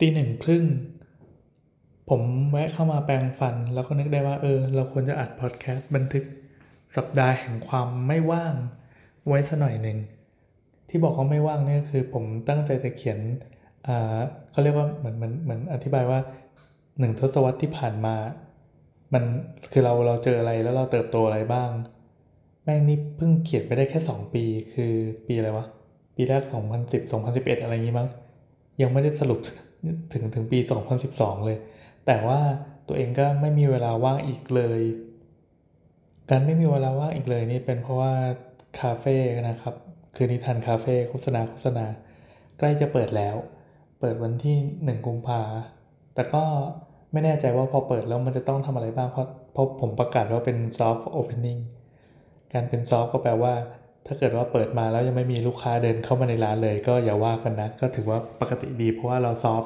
ตีหนึ่งครึ่งผมแวะเข้ามาแปรงฟัน แล้วก็นึกได้ว่าเออ เราควรจะอัดพอดแคสต์บันทึกสัปดาห์แห่งความไม่ว่างไว้สัหน่อยหนึ่ง ที่บอกว่าไม่ว่างนี่ยคือผมตั้งใจจะเขียนเขาเรียกว่าเหมือนเหมือนเหมือนอธิบายว่าหนึ่งทศวรรษที่ผ่านมา มันคือเราเราเจออะไรแล้วเราเติบโตอะไรบ้าง แม่งนี่เพิ่งเขียนไปได้แค่สองปีคือปีอะไรวะ ปีแรกสองพันสิบสองพันสิบเอ็ดอะไรอย่างงี้มั้งยังไม่ได้สรุป ถึงถึงปี 2012 เลย แต่ว่าตัวเองก็ไม่มีเวลาว่างอีกเลย การไม่มีเวลาว่างอีกเลยนี่เป็นเพราะว่าคาเฟ่นะครับ คือนิทานคาเฟ่โฆษณาโฆษณา ใกล้จะเปิดแล้ว เปิดวันที่หนึ่งกุมภาแต่ก็ไม่แน่ใจว่าพอเปิดแล้วมันจะต้องทำอะไรบ้างเพราะเพราะผมประกาศว่าเป็น soft opening การเป็น soft ก็แปลว่า ถ้าเกิดว่าเปิดมาแล้วยังไม่มีลูกค้าเดินเข้ามาในร้านเลย ก็อย่าว่ากันนะ ก็ถือว่าปกติดี เพราะว่าเราซอฟ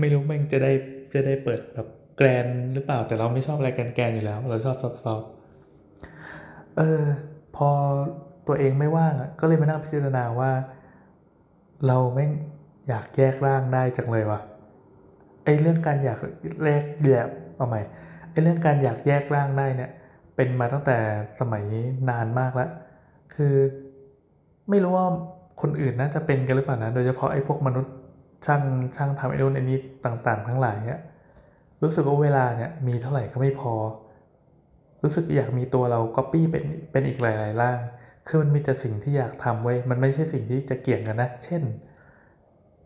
ไม่รู้แมันจะได้จะได้เปิดแบบแกรนหรือเปล่าแต่เราไม่ชอบอะไรแกรนอยู่แล้ว เราชอบซอฟซอฟเออพอตัวเองไม่ว่างอะก็เลยมานั่งพิจารณาว่า เราไม่อยากแยกร่างได้จังเลยวะไอ้เรื่องการอยากแยกแยกเอาใหม่ไอ้เรื่องการอยากแยกร่างได้เนี่ย เป็นมาตั้งแต่สมัยนานมากแล้ว คือไม่รู้ว่าคนอื่นน่าจะเป็นกันหรือเปล่านะ โดยเฉพาะไอ้พวกมนุษย์ช่างช่างทำไอ้นู่นไอ้นี่ต่าง ๆ ทั้งหลายเนี่ยรู้สึกว่าเวลาเนี่ยมีเท่าไหร่ก็ไม่พอ รู้สึกอยากมีตัวเราก๊อปปี้เป็นเป็นอีกหลายๆร่าง คือมันมีแต่สิ่งที่อยากทำเว้ยมันไม่ใช่สิ่งที่จะเกี่ยงกันนะ เช่น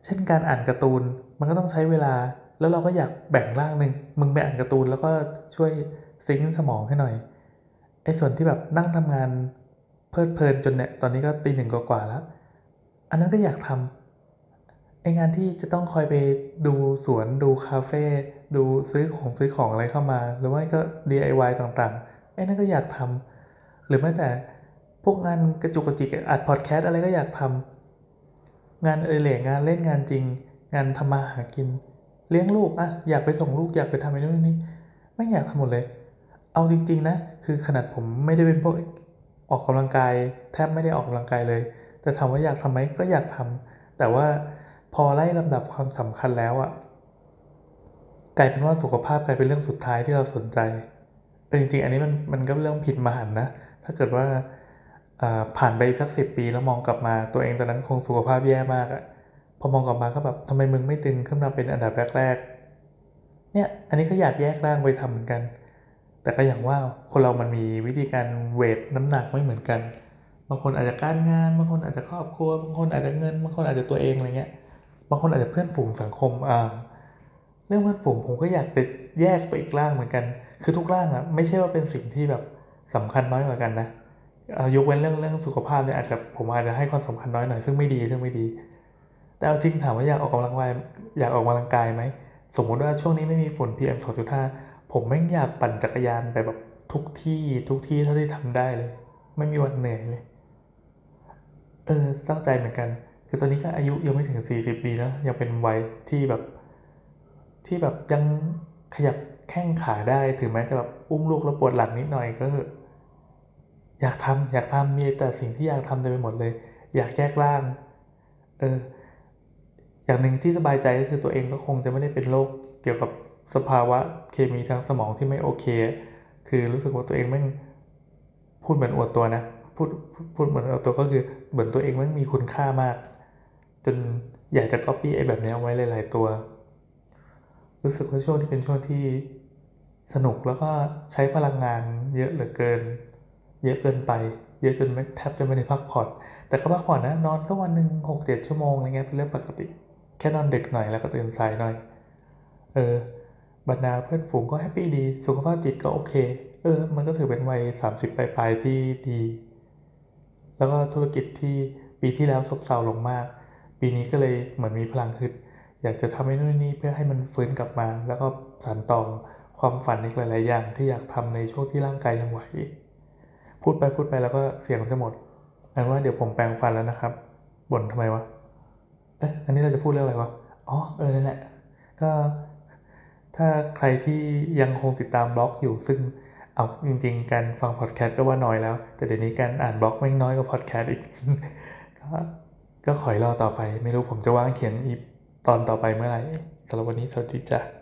เช่นการอ่านการ์ตูนมันก็ต้องใช้เวลา แล้วเราก็อยากแบ่งร่างหนึ่งมึงไปอ่านการ์ตูนแล้วก็ช่วยซิงค์สมองให้หน่อยไอ้ส่วนที่แบบนั่งทำงาน เพลิดเพลินจนเนี่ยตอนนี้ก็ตีหนึ่งกว่าแล้ว อันนั้นก็อยากทำไองานที่จะต้องคอยไปดูสวนดูคาเฟ่ดูซื้อของซื้อของอะไรเข้ามา หรือว่าก็ DIY ต่างๆไอ้นั่นก็อยากทำหรือแม้แต่พวกงานกระจุกกระจิกอัดพอดแคสต์อะไรก็อยากทำงานเอเลงานเล่นงานจริง งานทำมาหากิน เลี้ยงลูกอะอยากไปส่งลูกอยากไปทำอะไรนู่นนี่ไม่อยากทำหมดเลย เอาจริง ๆ นะ คือขนาดผมไม่ได้เป็นพวก ออกกำลังกายแทบไม่ได้ออกกำลังกายเลย แต่ถามว่าอยากทำไหมก็อยากทำแต่ว่าพอไล่ลำดับความสำคัญแล้วอะกลายเป็นว่าสุขภาพกลายเป็นเรื่องสุดท้ายที่เราสนใจเออจริงๆ อันนี้มันมันก็เรื่องผิดมหันนะ ถ้าเกิดว่าผ่านไปสักสิปีแล้วมองกลับมาตัวเองตอนนั้นคงสุขภาพแย่มากอะพอมองกลับมาก็แบบทำไมมึงไม่ตึงขึ้นมาเป็นอันดับแรกๆเนี่ยอันนี้ก็อยากแยกร่างไปทำเหมือนกัน แต่ก็อย่างว่าคนเรามันมีวิธีการเวทน้ำหนักไม่เหมือนกัน บางคนอาจจะการงาน บางคนอาจจะครอบครัว บางคนอาจจะเงิน บางคนอาจจะตัวเองอะไรเงี้ย บางคนอาจจะเพื่อนฝูงสังคมอ่าเรื่องเพื่อนฝูงผมก็อยากจะแยกไปอีกร่างเหมือนกัน คือทุกร่างอะไม่ใช่ว่าเป็นสิ่งที่แบบสำคัญน้อยกว่ากันนะยกเว้นเรื่องเรื่องสุขภาพเนี่ยอาจจะผมอาจจะให้ความสำคัญน้อยหน่อยซึ่งไม่ดีซึ่งไม่ดี แต่เอาจริงถามว่าอยากออกกำลังกายอยากออกกำลังกายไหมสมมติว่าช่วงนี้ไม่มีฝุ่น PM 2.5 ผมไม่งอยากปั่นจักรยานไปแบบทุกที่ทุกที่เท่าที่ทำได้เลย ไม่มีวันเหนื่อยเลย เออเศร้าใจเหมือนกัน คือตอนนี้ก็อายุยังไม่ถึง 40 ปีแล้วยังเป็นวัยที่แบบ ที่แบบยังขยับแข้งขาได้ถึงแม้จะแบบอุ้มลูกแล้วปวดหลังนิดหน่อยก็อยากทำอยากทำมีแต่สิ่งที่อยากทำเต็มไปหมดเลย อยากแยกร่าง เออ อย่างหนึ่งที่สบายใจก็คือตัวเองก็คงจะไม่ได้เป็นโรคเกี่ยวกับ สภาวะเคมีทางสมองที่ไม่โอเค คือรู้สึกว่าตัวเองไม่พูดเหมือนอวดตัวนะพูดพูดเหมือนอวดตัวก็คือเหมือนตัวเองไม่มีคุณค่ามาก จนอยากจะก๊อปปี้ไอ้แบบนี้เอาไว้หลาย ๆ ตัว รู้สึกว่าช่วงที่เป็นช่วงที่สนุกแล้วก็ใช้พลังงานเยอะเหลือเกิน เยอะเกินไป เยอะจนแทบจะไม่ได้พักผ่อน แต่ก็พักผ่อนนะ นอนก็วันหนึ่งหกเจ็ดชั่วโมงอะไรเงี้ยเป็นเรื่องปกติ แค่นอนเดึกหน่อยแล้วก็ตื่นสายหน่อย เออ บรรดาเพื่อนฝูงก็แฮปปี้ดี สุขภาพจิตก็โอเค เออ มันก็ถือเป็นวัยสามสิบปลายๆที่ดี แล้วก็ธุรกิจที่ปีที่แล้วซบเซาลงมาก ปีนี้ก็เลยเหมือนมีพลังฮึด อยากจะทำให้นู่นนี่เพื่อให้มันฟื้นกลับมา แล้วก็สานต่อความฝันอีกหลายๆอย่างที่อยากทำในช่วงที่ร่างกายยังไหว พูดไปพูดไปแล้วก็เสียงจะหมดอันว่าเดี๋ยวผมแปลงฟันแล้วนะครับ บ่นทำไมวะ เอ๊ะ อันนี้เราจะพูดเรื่องอะไรวะ อ๋อ เออ นั่นแหละ ก็ ถ้าใครที่ยังคงติดตามบล็อกอยู่ ซึ่งเอาจริง ๆ การฟังพอดแคสต์ก็ว่าน้อยแล้ว แต่เดี๋ยวนี้การอ่านบล็อกไม่น้อยกว่าพอดแคสต์อีกก็ก็ขอยรอต่อไป ไม่รู้ผมจะว่างเขียนอีตอนต่อไปเมื่อไหร่สำหรับวันนี้สวัสดีจ้ะ